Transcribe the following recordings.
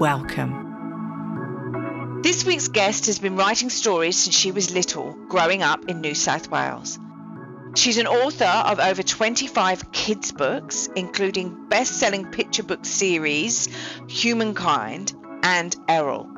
Welcome. This week's guest has been writing stories since she was little, growing up in New South Wales. She's an author of over 25 kids' books, including best selling picture book series Humankind and Errol.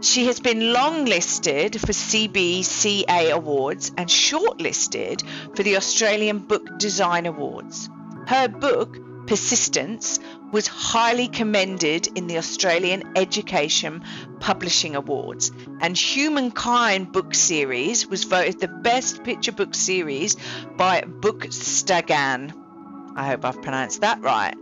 She has been longlisted for CBCA Awards and shortlisted for the Australian Book Design Awards. Her book, Persistence, was highly commended in the Australian Education Publishing Awards, and Humankind book series was voted the best picture book series by Bookstagan. I hope I've pronounced that right.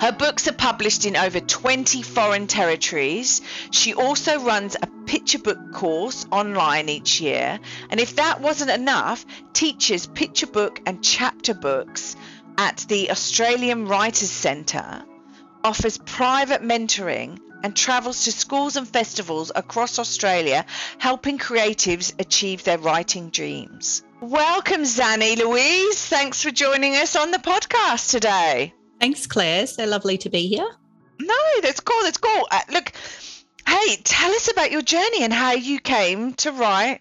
Her books are published in over 20 foreign territories. She also runs a picture book course online each year. And if that wasn't enough, teaches picture book and chapter books at the Australian Writers Centre offers private mentoring and travels to schools and festivals across Australia, helping creatives achieve their writing dreams. Welcome, Zanni Louise. Thanks for joining us on the podcast today. Thanks, Claire. So lovely to be here. No, that's cool. That's cool. Uh, look, hey, tell us about your journey and how you came to write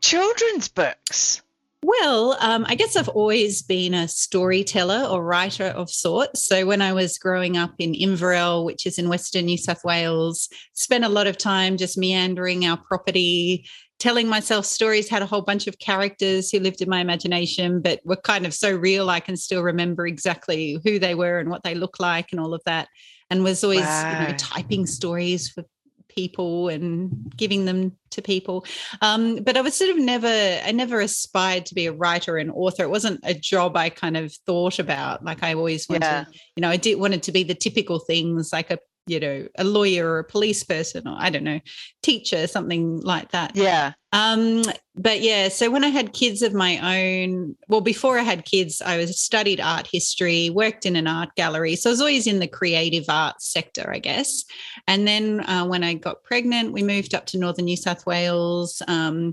children's books. Well, um, I guess I've always been a storyteller or writer of sorts. So when I was growing up in Inverell, which is in Western New South Wales, spent a lot of time just meandering our property, telling myself stories, had a whole bunch of characters who lived in my imagination, but were kind of so real I can still remember exactly who they were and what they look like and all of that. And was always wow. you know, typing stories for people and giving them to people. Um, but I was sort of never, I never aspired to be a writer and author. It wasn't a job I kind of thought about. Like I always wanted, yeah. you know, I did wanted to be the typical things like a you know a lawyer or a police person or i don't know teacher something like that. Yeah. Um but yeah so when i had kids of my own well before i had kids i was studied art history worked in an art gallery. So i was always in the creative arts sector i guess. And then uh, when i got pregnant we moved up to northern new south wales. Um,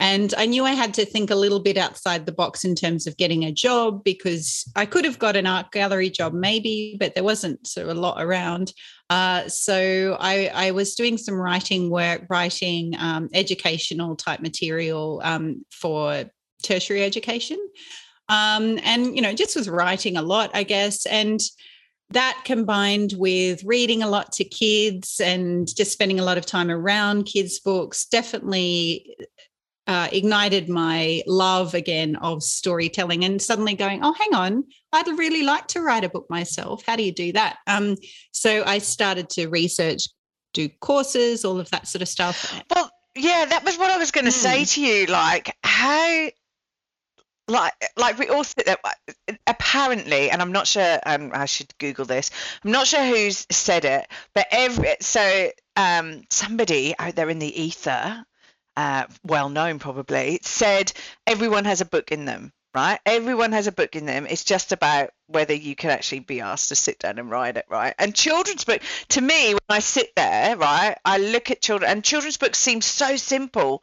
and I knew I had to think a little bit outside the box in terms of getting a job because I could have got an art gallery job maybe, but there wasn't of a lot around. Uh, so I, I, was doing some writing work, writing um, educational type material um, for tertiary education. Um, and, you know, just was writing a lot, I guess. And that combined with reading a lot to kids and just spending a lot of time around kids' books definitely uh, ignited my love again of storytelling and suddenly going, oh, hang on, I'd really like to write a book myself. How do you do that? Um, so I started to research, do courses, all of that sort of stuff. Well, yeah, that was what I was going to mm. say to you. Like, how, like, like we all sit there. Apparently, and I'm not sure. Um, I should Google this. I'm not sure who's said it, but every so um somebody out there in the ether uh, well known probably, said everyone has a book in them, right? Everyone has a book in them. It's just about whether you can actually be asked to sit down and write it, right? And children's book, to me, when I sit there, right, I look at children, and children's books seem so simple,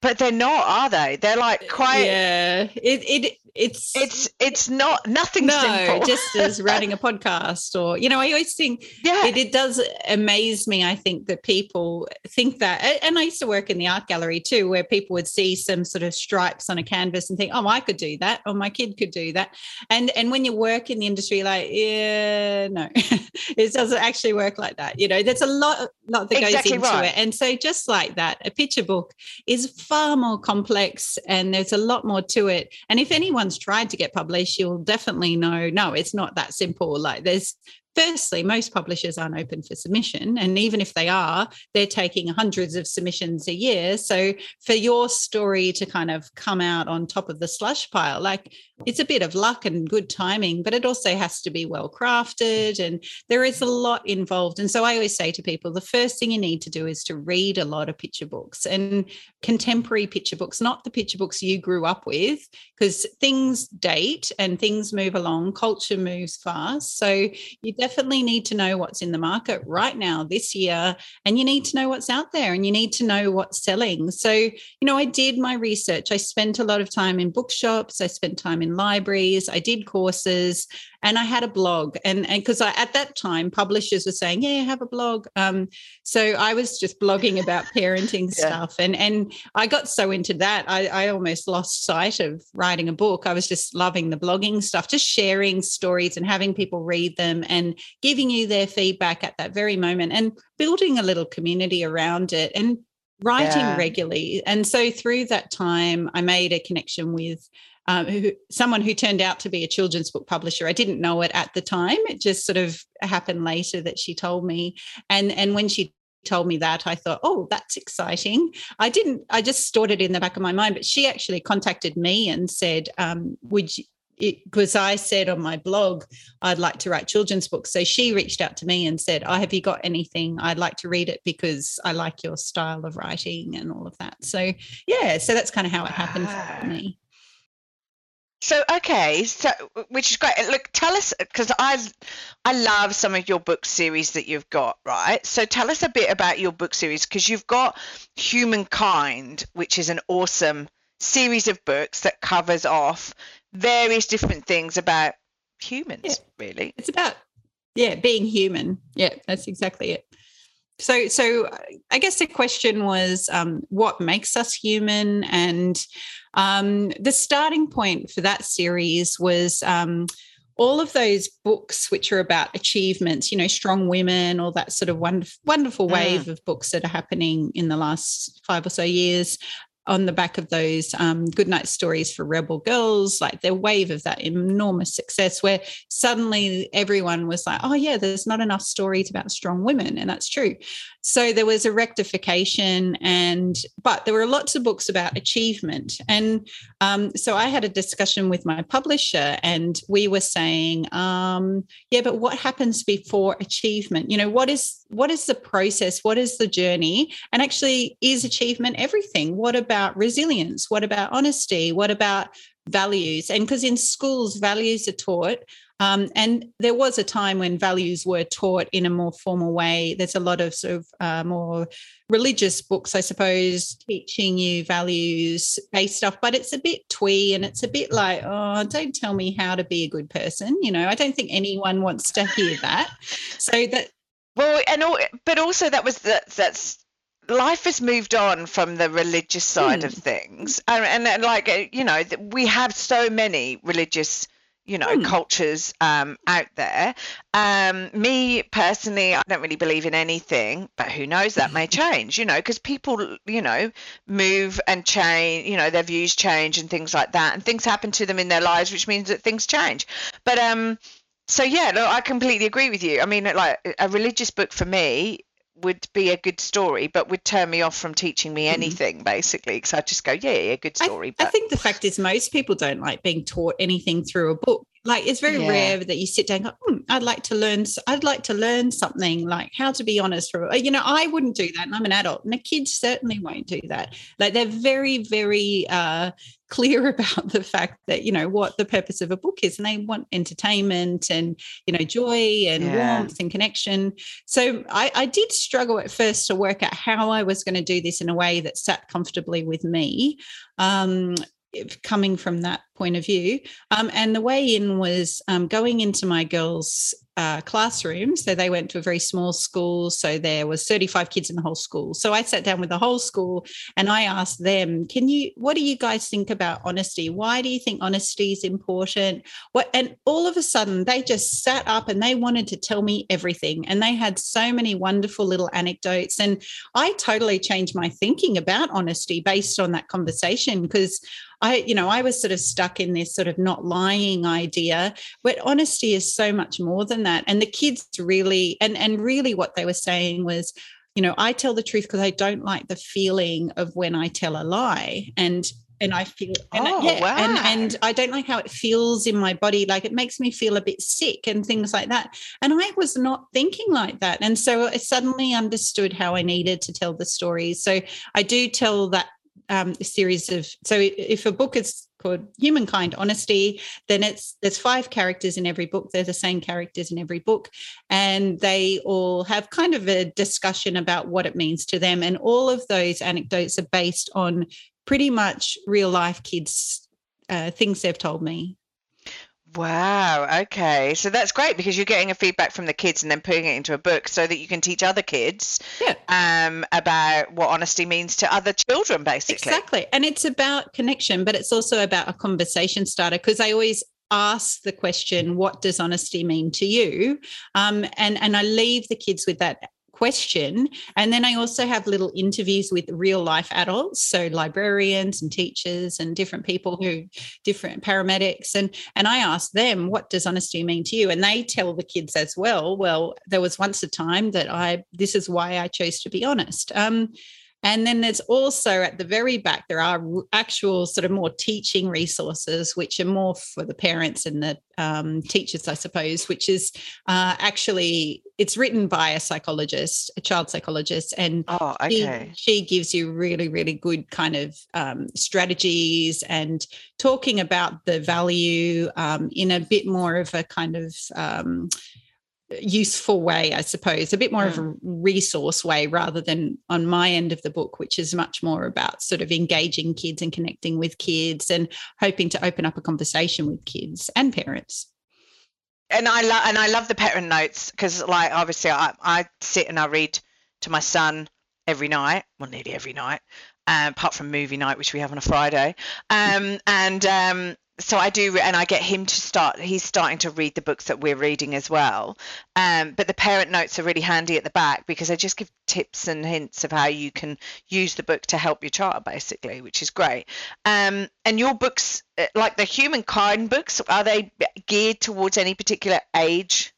but they're not, are they? They're like quite. Yeah, it it it's it's it's not nothing no, simple. just as writing a podcast or you know, I always think yeah. it, it does amaze me. I think that people think that, and I used to work in the art gallery too, where people would see some sort of stripes on a canvas and think, oh, I could do that, or my kid could do that. And and when you work in the industry, like, yeah, no, it doesn't actually work like that. You know, there's a lot lot that exactly goes into right. it, and so just like that, a picture book is far more complex, and there's a lot more to it. And if anyone anyone's tried to get published, you'll definitely know no, it's not that simple. Like there's firstly, most publishers aren't open for submission. And even if they are, they're taking hundreds of submissions a year. So for your story to kind of come out on top of the slush pile, like it's a bit of luck and good timing, but it also has to be well crafted. And there is a lot involved. And so I always say to people the first thing you need to do is to read a lot of picture books and contemporary picture books, not the picture books you grew up with, because things date and things move along, culture moves fast. So you definitely need to know what's in the market right now this year, and you need to know what's out there and you need to know what's selling. So, you know, I did my research. I spent a lot of time in bookshops, I spent time in libraries, I did courses, and I had a blog. And and because I at that time publishers were saying, Yeah, have a blog. Um, so I was just blogging about parenting yeah. stuff. And and I got so into that, I, I almost lost sight of writing a book. I was just loving the blogging stuff, just sharing stories and having people read them and giving you their feedback at that very moment and building a little community around it and writing yeah. regularly. And so through that time, I made a connection with um, who, someone who turned out to be a children's book publisher. I didn't know it at the time. It just sort of happened later that she told me. And and when she told me that i thought oh that's exciting i didn't i just stored it in the back of my mind but she actually contacted me and said um, would you because I said on my blog I'd like to write children's books. So she reached out to me and said, "Oh, have you got anything? I'd like to read it because I like your style of writing and all of that." So yeah, so that's kind of how it happened for me. So okay, so which is great. Look, tell us because I I love some of your book series that you've got, right? So tell us a bit about your book series because you've got Humankind, which is an awesome series of books that covers off various different things about humans. Yeah. Really, it's about yeah being human. Yeah, that's exactly it. So, so I guess the question was, um, what makes us human? And um, the starting point for that series was um, all of those books which are about achievements, you know, strong women, all that sort of wonderful, wonderful mm. wave mm. of books that are happening in the last five or so years on the back of those um, goodnight stories for rebel girls, like their wave of that enormous success, where suddenly everyone was like, oh, yeah, there's not enough stories about strong women. And that's true. So there was a rectification, and but there were lots of books about achievement. And um, so I had a discussion with my publisher, and we were saying, um, yeah, but what happens before achievement? You know, what is what is the process? What is the journey? And actually, is achievement everything? What about resilience? What about honesty? What about values? And because in schools, values are taught. Um, and there was a time when values were taught in a more formal way. There's a lot of sort of uh, more religious books, I suppose, teaching you values based off, but it's a bit twee and it's a bit like, oh, don't tell me how to be a good person. You know, I don't think anyone wants to hear that. So that well, and all, but also that was that that's life has moved on from the religious side mm. of things, and, and, and like uh, you know we have so many religious you know mm. cultures um, out there. Um, me personally, I don't really believe in anything, but who knows that may change, you know, because people, you know, move and change, you know, their views change and things like that, and things happen to them in their lives, which means that things change. But um, so yeah, no, I completely agree with you. I mean, like a religious book for me would be a good story, but would turn me off from teaching me mm-hmm. anything mm. basically, because I just go, yeah, yeah, good story. I, but... I, think the fact is most people don't like being taught anything through a book. Like it's very yeah. rare that you sit down and go, hmm, I'd like to learn, I'd like to learn something like how to be honest. For you know, I wouldn't do that, and I'm an adult, and the kids certainly won't do that. Like they're very, very uh, clear about the fact that you know what the purpose of a book is and they want entertainment and you know joy and yeah. warmth and connection so I, I, did struggle at first to work out how i was going to do this in a way that sat comfortably with me um, coming from that point of view. Um, and the way in was um, going into my girls' uh, classroom. So they went to a very small school. So there was 35 kids in the whole school. So I sat down with the whole school and I asked them, "Can you? What do you guys think about honesty? Why do you think honesty is important?" What? And all of a sudden, they just sat up and they wanted to tell me everything. And they had so many wonderful little anecdotes. And I totally changed my thinking about honesty based on that conversation because I, you know, I was sort of stuck stuck in this sort of not lying idea. But honesty is so much more than that. And the kids really, and and really, what they were saying was, you know, I tell the truth because I don't like the feeling of when I tell a lie. And and I feel and Oh, yeah, wow. and and I don't like how it feels in my body. Like it makes me feel a bit sick and things like that. And I was not thinking like that. And so I suddenly understood how I needed to tell the stories. So I do tell that um, series of so if a book is called humankind honesty then it's there's five characters in every book. They're the same characters in every book. And they all have kind of a discussion about what it means to them. And all of those anecdotes are based on pretty much real life kids uh, things they've told me Wow. Okay. So that's great because you're getting a feedback from the kids and then putting it into a book so that you can teach other kids Yeah. um, about what honesty means to other children, basically. Exactly. And it's about connection, but it's also about a conversation starter because I always ask the question, what does honesty mean to you? Um, and, and I leave the kids with that question. And then I also have little interviews with real life adults, so librarians and teachers and different people who different paramedics. And and I ask them what does honesty mean to you? And they tell the kids as well well there was once a time that I this is why I chose to be honest. Um and then there's also at the very back, there are actual sort of more teaching resources, which are more for the parents and the um, teachers, I suppose, which is uh, actually, it's written by a psychologist, a child psychologist. And Oh, she- okay. she, gives you really, really good kind of um, strategies and talking about the value um, in a bit more of a kind of um, useful way, I suppose, a bit more of a resource way rather than on my end of the book, which is much more about sort of engaging kids and connecting with kids and hoping to open up a conversation with kids and parents. and I love and I love the parent notes because like obviously I, I sit and I read to my son every night, well nearly every night, um, apart from movie night which we have on a Friday, um, and um, so I do and I get him to start. He's starting to read the books that we're reading as well, um, but the parent notes are really handy at the back because they just give tips and hints of how you can use the book to help your child basically, which is great. Um, and your books, uh, like the humankind books, are they geared towards any particular age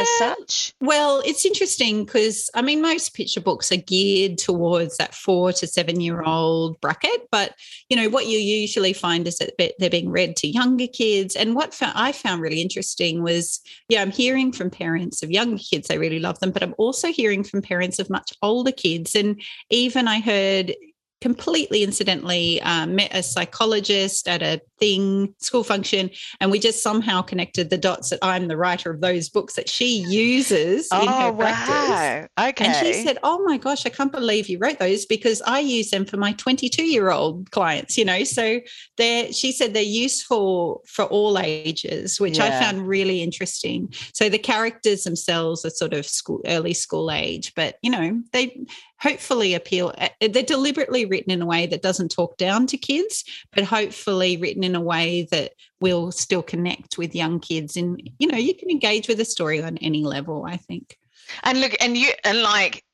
as such? Well, it's interesting because I mean, most picture books are geared towards that four to seven year old bracket, but you know what you usually find is that they're being read to younger kids. And what I found really interesting was, yeah, I'm hearing from parents of younger kids they really love them, but I'm also hearing from parents of much older kids, and even I heard completely incidentally uh, met a psychologist at a thing school function and we just somehow connected the dots that i'm the writer of those books that she uses in her Oh practice wow! Okay. and she said, Oh my gosh, I can't believe you wrote those because I use them for my 22 year old clients, you know. So they're, she said they're useful for all ages, which I found really interesting. So the characters themselves are sort of school, early school age, but you know, they hopefully appeal. uh, They're deliberately written in a way that doesn't talk down to kids, but hopefully written in a way that will still connect with young kids. And, you know, you can engage with a story on any level, I think. and look, and you, and like,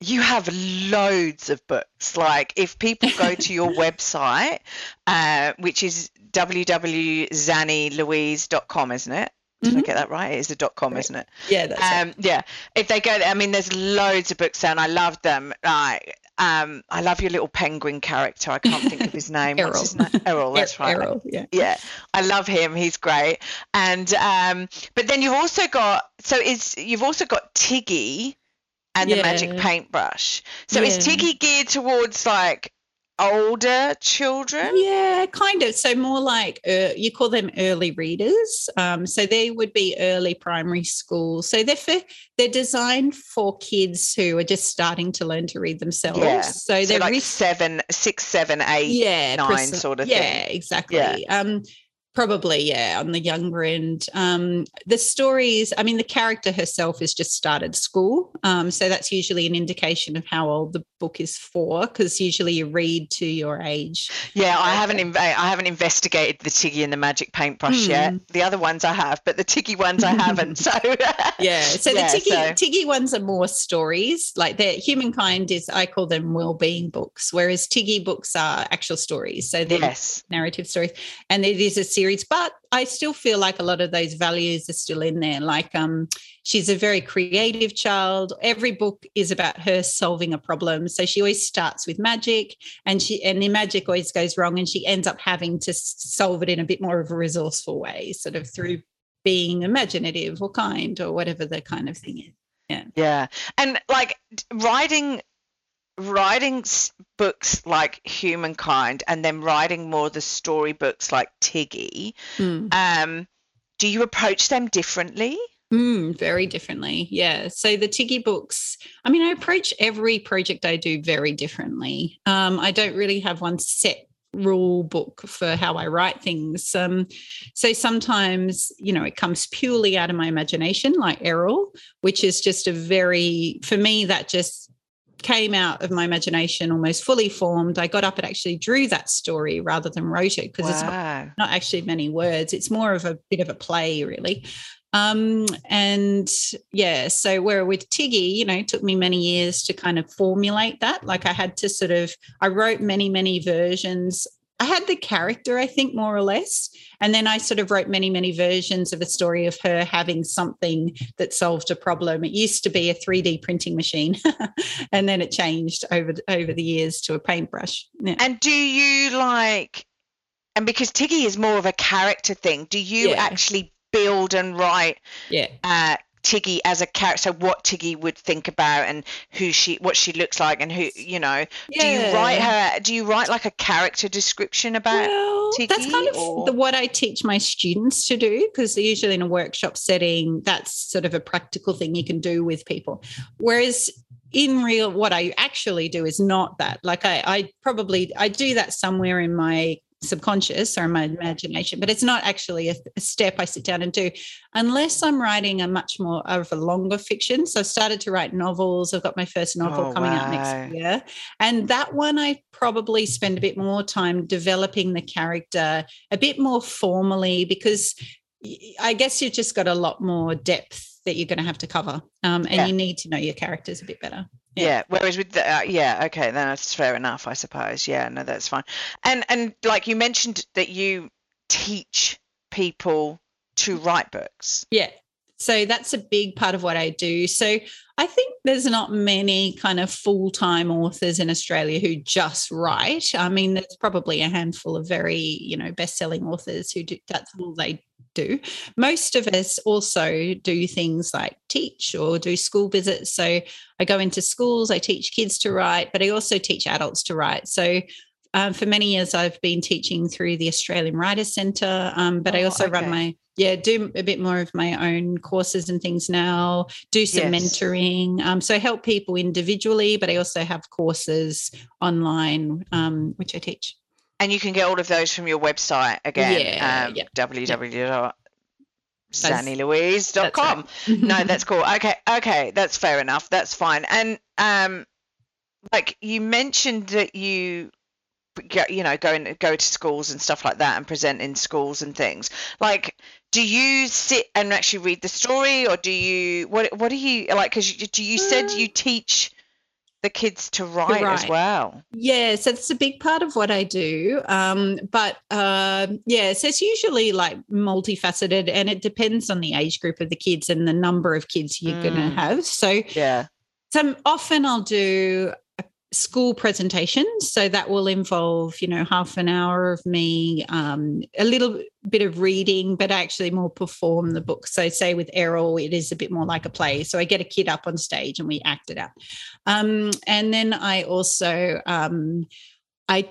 you have loads of books. Like, if people go to your website, uh, which is www.zannilouise.com, isn't it? Did I Mhm. get that right? It is a dot com, Right. isn't it? Yeah, that's it. um yeah if they go i mean there's loads of books there and i love them like um i love your little penguin character i can't think of his name what's his name errol that's right Errol, yeah. yeah i love him he's great and um but then you've also got so is you've also got tiggy and the magic paintbrush so is Yeah. tiggy geared towards like older children Yeah, kind of. So more like uh, you call them early readers. Um, so they would be early primary school. So they're for, they're designed for kids who are just starting to learn to read themselves. Yeah. So so they're like ris- seven six seven eight yeah, nine sort of yeah, thing. exactly. Um, Probably, yeah, on the younger end. Um, the stories, I mean, the character herself has just started school. Um, so that's usually an indication of how old the book is for, because usually you read to your age. Yeah, I haven't I haven't investigated the Tiggy and the magic paintbrush Hmm. yet. The other ones I have, but the Tiggy ones I haven't. So Yeah. So Yeah, the Tiggy, so- Tiggy ones are more stories. Like the humankind is, I call them well-being books, whereas Tiggy books are actual stories. So they're yes. narrative stories and it is a series but i still feel like a lot of those values are still in there like um she's a very creative child every book is about her solving a problem so she always starts with magic and she and the magic always goes wrong and she ends up having to solve it in a bit more of a resourceful way sort of through being imaginative or kind or whatever the kind of thing is Yeah. Yeah. And like writing writing books like Humankind and then writing more the story books like Tiggy, um, do you approach them differently? Mm, very differently. Yeah. So the Tiggy books, I mean, I approach every project I do very differently. Um, I don't really have one set rule book for how I write things. Um, so sometimes, you know, it comes purely out of my imagination, like Errol, which is just a very, for me, that just came out of my imagination almost fully formed. I got up and actually drew that story rather than wrote it because it's not not actually many words. It's more of a bit of a play, really. Um, and yeah, so where with Tiggy, you know, it took me many years to kind of formulate that. Like I had to sort of, I wrote many, many versions. I had the character, I think, more or less. And then I sort of wrote many, many versions of a story of her having something that solved a problem. It used to be a 3D printing machine, and then it changed over over the years to a paintbrush. Yeah. And do you like and because Tiggy is more of a character thing, do you Yeah. actually build and write yeah. uh Tiggy as a character, what Tiggy would think about and who she, what she looks like, and who you know. Do you write her? Do you write like a character description about? Well, that's Tiggy, kind of or- the, what I teach my students to do because usually in a workshop setting, that's sort of a practical thing you can do with people. Whereas in real, what I actually do is not that. Like I, I probably I do that somewhere in my subconscious or my imagination, but it's not actually a, a step I sit down and do unless I'm writing a much more of a longer fiction. So I've started to write novels. I've got my first novel Oh, coming out next year. And that one I probably spend a bit more time developing the character a bit more formally because i guess you've just got a lot more depth that you're going to have to cover. Um, and Yeah. you need to know your characters a bit better. Yeah. Whereas with the, uh, yeah, okay, then that's fair enough, I suppose. Yeah, no, that's fine. And and like you mentioned that you teach people to write books. Yeah. So that's a big part of what I do. So I think there's not many kind of full time authors in Australia who just write. I mean, there's probably a handful of very, you know, best selling authors who do that's all they do. Most of us also do things like teach or do school visits. So I go into schools, I teach kids to write, but I also teach adults to write. So um, for many years, I've been teaching through the Australian Writers Centre, um, but I Oh, also okay. run my yeah do a bit more of my own courses and things now. Do some Yes. mentoring, um, so I help people individually, but I also have courses online um, which I teach. And you can get all of those from your website again. Yeah, um, yeah, www.zannilouise.com. That's no, that's cool. Okay, okay, that's fair enough. That's fine. And um, like you mentioned that you you know go and go to schools and stuff like that and present in schools and things. Like, do you sit and actually read the story, or do you what what do you like? Because you, do you said you teach the kids to write, as write. well? Yeah, so it's a big part of what I do. Um, but uh, yeah, so it's usually like multifaceted and it depends on the age group of the kids and the number of kids you're going to Mm. have. So Yeah. some often I'll do school presentations. So that will involve, you know, half an hour of me, um, a little bit of reading, but actually more perform the book. So say with Errol, it is a bit more like a play. So I get a kid up on stage and we act it out. Um, and then I also um, I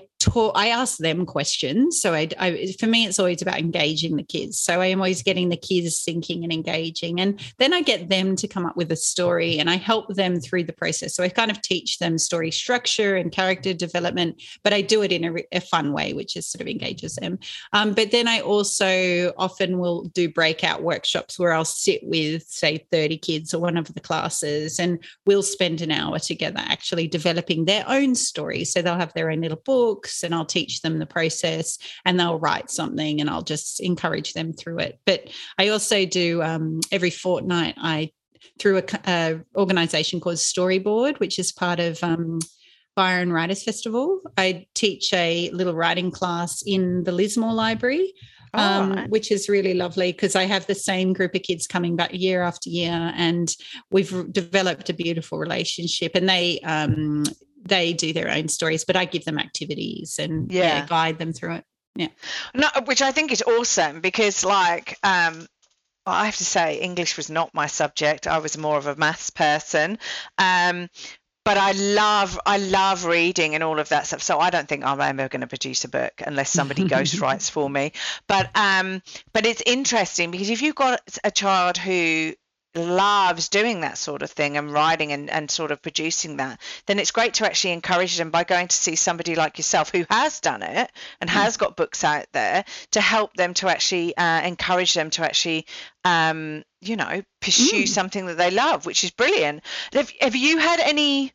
i ask them questions. So I, I, for me it's always about engaging the kids. So i am always getting the kids thinking and engaging. And then i get them to come up with a story and i help them through the process. So i kind of teach them story structure and character development but i do it in a, a fun way which is sort of engages them. Um, but then i also often will do breakout workshops where i'll sit with say 30 kids or one of the classes and we'll spend an hour together actually developing their own story. So they'll have their own little books and I'll teach them the process and they'll write something and I'll just encourage them through it. But I also do um, every fortnight, I through a, a, organization called Storyboard, which is part of um, Byron Writers Festival. I teach a little writing class in the Lismore Library. Oh, um, which is really lovely because I have the same group of kids coming back year after year, and we've developed a beautiful relationship. And they um, they do their own stories, but I give them activities and yeah. yeah guide them through it. Yeah. No, which I think is awesome because like um I have to say English was not my subject. I was more of a maths person. Um but I love I love reading and all of that stuff. So I don't think I'm ever going to produce a book unless somebody ghost writes for me. But um, but it's interesting because if you've got a child who loves doing that sort of thing and writing and, and sort of producing that, then it's great to actually encourage them by going to see somebody like yourself who has done it and mm. has got books out there to help them to actually uh, encourage them to actually, um, you know, pursue mm. something that they love, which is brilliant. Have, have you had any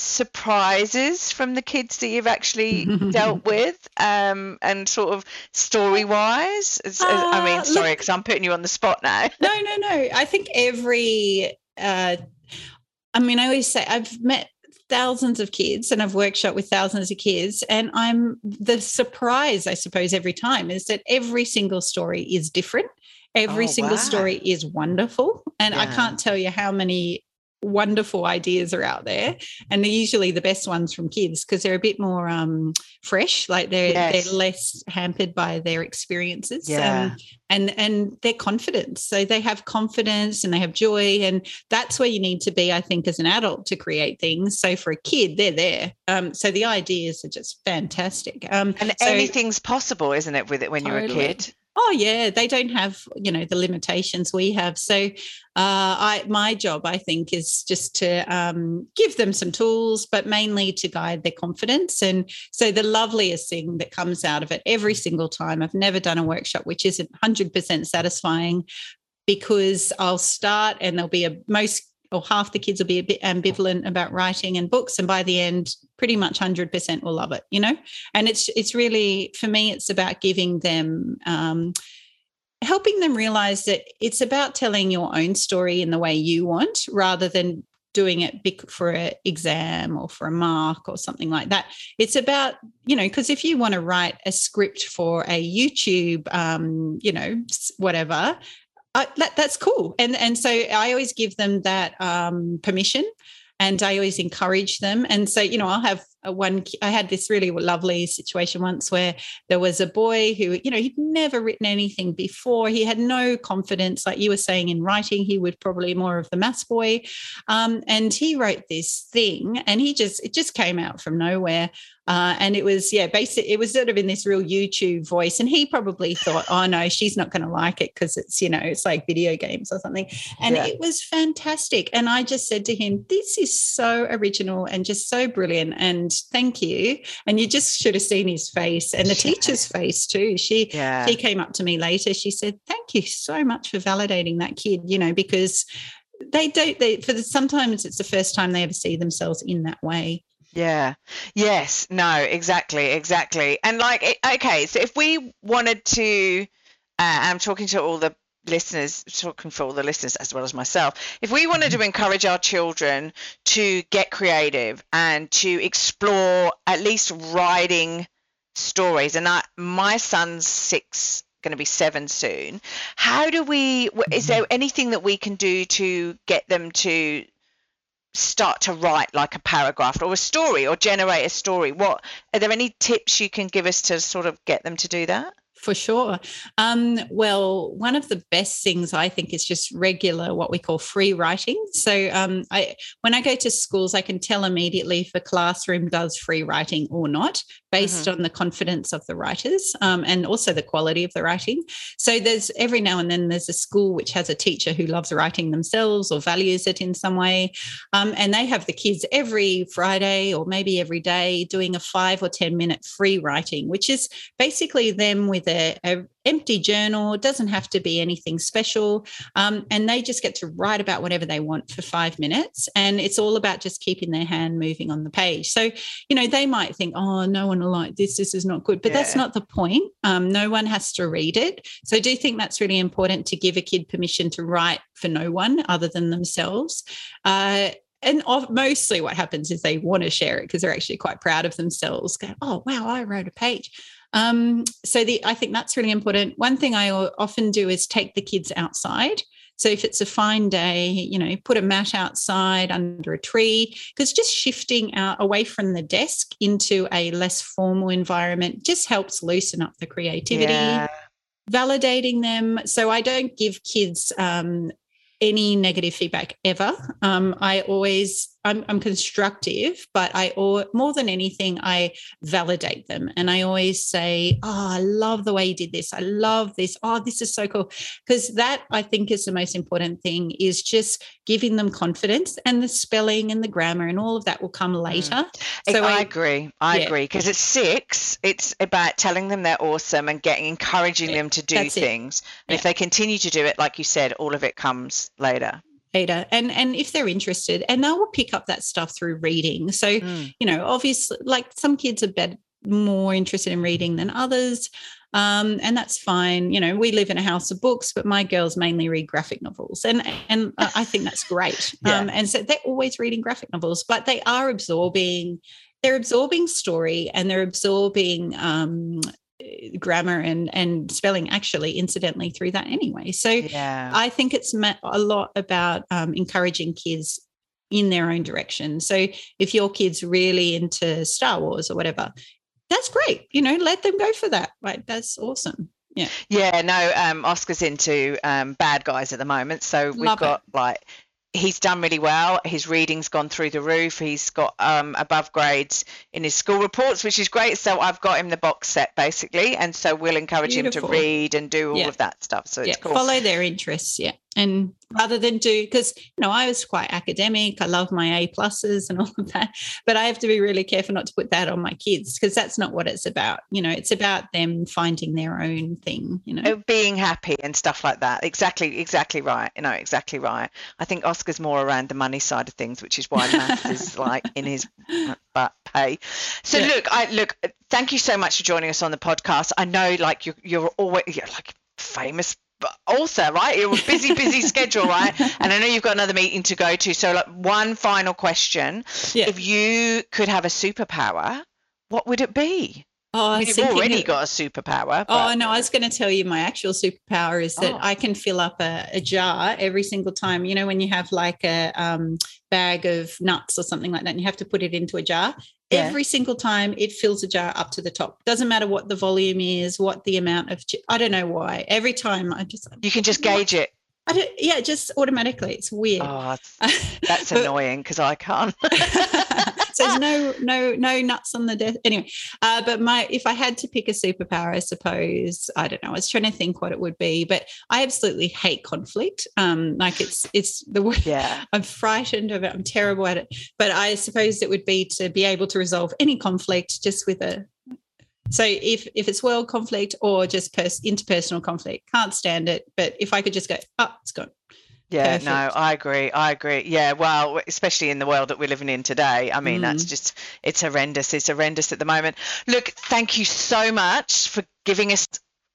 surprises from the kids that you've actually dealt with um, and sort of story wise uh, i mean sorry because i'm putting you on the spot now no no no i think every uh, i mean i always say i've met thousands of kids and I've workshop with thousands of kids. And I'm the surprise, I suppose, every time is that every single story is different. Every oh, single wow. story is wonderful. And yeah. I can't tell you how many wonderful ideas are out there and they're usually the best ones from kids because they're a bit more um, fresh like they're yes. they're less hampered by their experiences yeah. Um, and and they're confident so they have confidence and they have joy and that's where you need to be i think as an adult to create things so for a kid they're there um, so the ideas are just fantastic um, and so, anything's possible isn't it with it when totally. you're a kid oh yeah they don't have you know the limitations we have so uh, I my job I think is just to um, give them some tools, but mainly to guide their confidence. And so the loveliest thing that comes out of it every single time, I've never done a workshop which isn't hundred percent satisfying, because I'll start and there'll be a most or half the kids will be a bit ambivalent about writing and books and by the end pretty much 100% will love it you know and it's it's really for me it's about giving them um, helping them realize that it's about telling your own story in the way you want rather than doing it for an exam or for a mark or something like that. It's about, you know, because if you want to write a script for a YouTube, um, you know, whatever, uh, that, that's cool. And and so I always give them that um, permission, and I always encourage them. And so you know, I'll have one. I had this really lovely situation once where there was a boy who you know he'd never written anything before. He had no confidence, like you were saying in writing. He would probably more of the maths boy, um, and he wrote this thing, and he just it just came out from nowhere. Uh, and it was, yeah, basic. It was sort of in this real YouTube voice. And he probably thought, oh no, she's not going to like it because it's, you know, it's like video games or something. And yeah. it was fantastic. And I just said to him, this is so original and just so brilliant. And thank you. And you just should have seen his face and the yeah. teacher's face too. She, yeah. she came up to me later. She said, thank you so much for validating that kid, you know, because they don't, they, for the, sometimes it's the first time they ever see themselves in that way. Yeah. Yes. No. Exactly. Exactly. And like, okay. So if we wanted to, uh, I'm talking to all the listeners, talking for all the listeners as well as myself. If we wanted to mm-hmm. encourage our children to get creative and to explore at least writing stories, and I, my son's six going to be seven soon. How do we? Is mm-hmm. there anything that we can do to get them to start to write like a paragraph or a story or generate a story what are there any tips you can give us to sort of get them to do that For sure. Um, well, one of the best things I think is just regular, what we call free writing. So, um, I when I go to schools, I can tell immediately if a classroom does free writing or not, based mm-hmm. on the confidence of the writers um, and also the quality of the writing. So, there's every now and then there's a school which has a teacher who loves writing themselves or values it in some way, um, and they have the kids every Friday or maybe every day doing a five or ten minute free writing, which is basically them with a empty journal. It doesn't have to be anything special. Um, and they just get to write about whatever they want for five minutes. And it's all about just keeping their hand moving on the page. So, you know, they might think, oh, no one will like this. This is not good. But yeah. that's not the point. Um, no one has to read it. So I do think that's really important to give a kid permission to write for no one other than themselves. Uh, and mostly what happens is they want to share it because they're actually quite proud of themselves. Go, oh wow, I wrote a page. Um, so the I think that's really important. One thing I often do is take the kids outside. So if it's a fine day, you know, put a mat outside under a tree, because just shifting out away from the desk into a less formal environment just helps loosen up the creativity. Yeah. Validating them. So I don't give kids um, any negative feedback ever. Um, I always I'm, I'm constructive, but I or more than anything, I validate them. And I always say, Oh, I love the way you did this. I love this. Oh, this is so cool. Because that I think is the most important thing is just giving them confidence and the spelling and the grammar and all of that will come mm. later. Mm. So I, I, agree. I yeah. agree. Because at six, it's about telling them they're awesome and getting encouraging yeah, them to do things. And yeah. if they continue to do it, like you said, all of it comes later. Ada. And and if they're interested, and they will pick up that stuff through reading. So, mm. you know, obviously like some kids are better more interested in reading than others. Um, and that's fine. You know, we live in a house of books, but my girls mainly read graphic novels, and and I think that's great. yeah. um, and so they're always reading graphic novels, but they are absorbing. They're absorbing story, and they're absorbing um, grammar and and spelling actually incidentally through that anyway so yeah. i think it's a lot about um, encouraging kids in their own direction so if your kids really into star wars or whatever that's great you know let them go for that right that's awesome yeah yeah no um oscar's into um bad guys at the moment so we've Love got it. like he's done really well. His reading's gone through the roof. He's got um, above grades in his school reports, which is great. So I've got him the box set basically, and so we'll encourage Beautiful. him to read and do all yeah. of that stuff. So yeah. it's cool. Follow their interests, yeah and rather than do because you know i was quite academic i love my a pluses and all of that but i have to be really careful not to put that on my kids because that's not what it's about you know it's about them finding their own thing you know? Being happy and stuff like that. Exactly exactly right. You know exactly right. I think oscar's more around the money side of things which is why maths is like in his but pay. So yeah. look i look thank you so much for joining us on the podcast. I know like you're, you're always you're like famous also right you're a busy busy schedule right and i know you've got another meeting to go to so like one final question yeah. if you could have a superpower what would it be Oh, I mean, you've already got a superpower. But... Oh no, I was going to tell you my actual superpower is that oh. I can fill up a, a, jar every single time. You know, when you have like a um, bag of nuts or something like that, and you have to put it into a jar, yeah. every single time it fills a jar up to the top. Doesn't matter what the volume is what the amount of i don't know why. Every time i just you can just gauge it I don't, yeah, just automatically. It's weird. Oh, that's annoying because I can't. so there's no no no nuts on the desk. Anyway, uh, but my if I had to pick a superpower, I suppose I don't know. I was trying to think what it would be, but I absolutely hate conflict. Um, like it's it's the word. Yeah, I'm frightened of it. I'm terrible at it. But I suppose it would be to be able to resolve any conflict just with a so if if it's world conflict or just pers- interpersonal conflict, can't stand it. But if I could just go, oh, it's gone. Yeah, Perfect. no, I agree. I agree. Yeah, well, especially in the world that we're living in today. I mean, mm. that's just, it's horrendous. It's horrendous at the moment. Look, thank you so much for giving us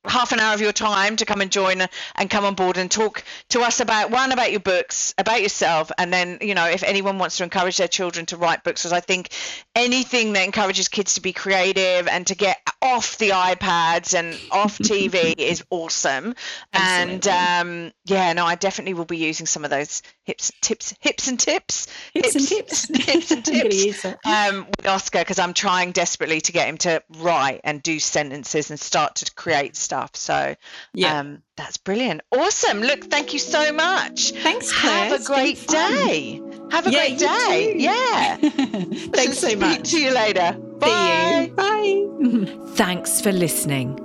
half an hour of your time to come and join and come on board and talk to us about one about your books about yourself and then you know if anyone wants to encourage their children to write books because i think anything that encourages kids to be creative and to get off the iPads and off TV is awesome. And um, yeah, no, I definitely will be using some of those hips, tips, hips and tips, hips, hips and tips, hips and tips um, with Oscar because I'm trying desperately to get him to write and do sentences and start to create stuff. So yeah. Um, that's brilliant. Awesome. Look, thank you so much. Thanks, Claire. Have a great day. Have a yeah, great day. Too. Yeah. Thanks so much. to you later. Bye. Bye. Thanks for listening.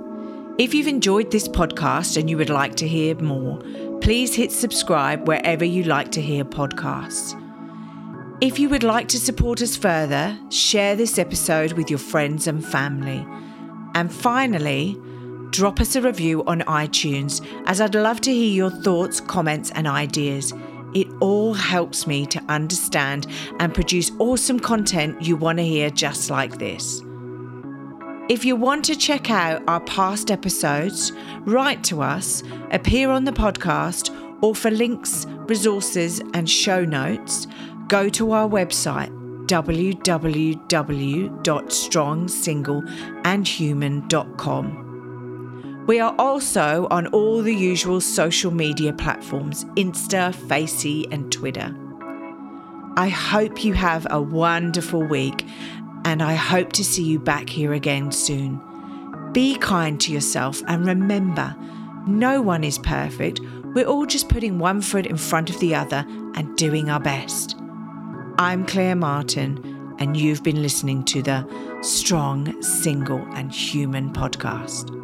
If you've enjoyed this podcast and you would like to hear more, please hit subscribe wherever you like to hear podcasts. If you would like to support us further, share this episode with your friends and family. And finally, drop us a review on iTunes as I'd love to hear your thoughts, comments, and ideas. It all helps me to understand and produce awesome content you want to hear just like this. If you want to check out our past episodes, write to us, appear on the podcast, or for links, resources, and show notes, go to our website www.strongsingleandhuman.com. We are also on all the usual social media platforms Insta, Facey, and Twitter. I hope you have a wonderful week and I hope to see you back here again soon. Be kind to yourself and remember, no one is perfect. We're all just putting one foot in front of the other and doing our best. I'm Claire Martin, and you've been listening to the Strong, Single, and Human podcast.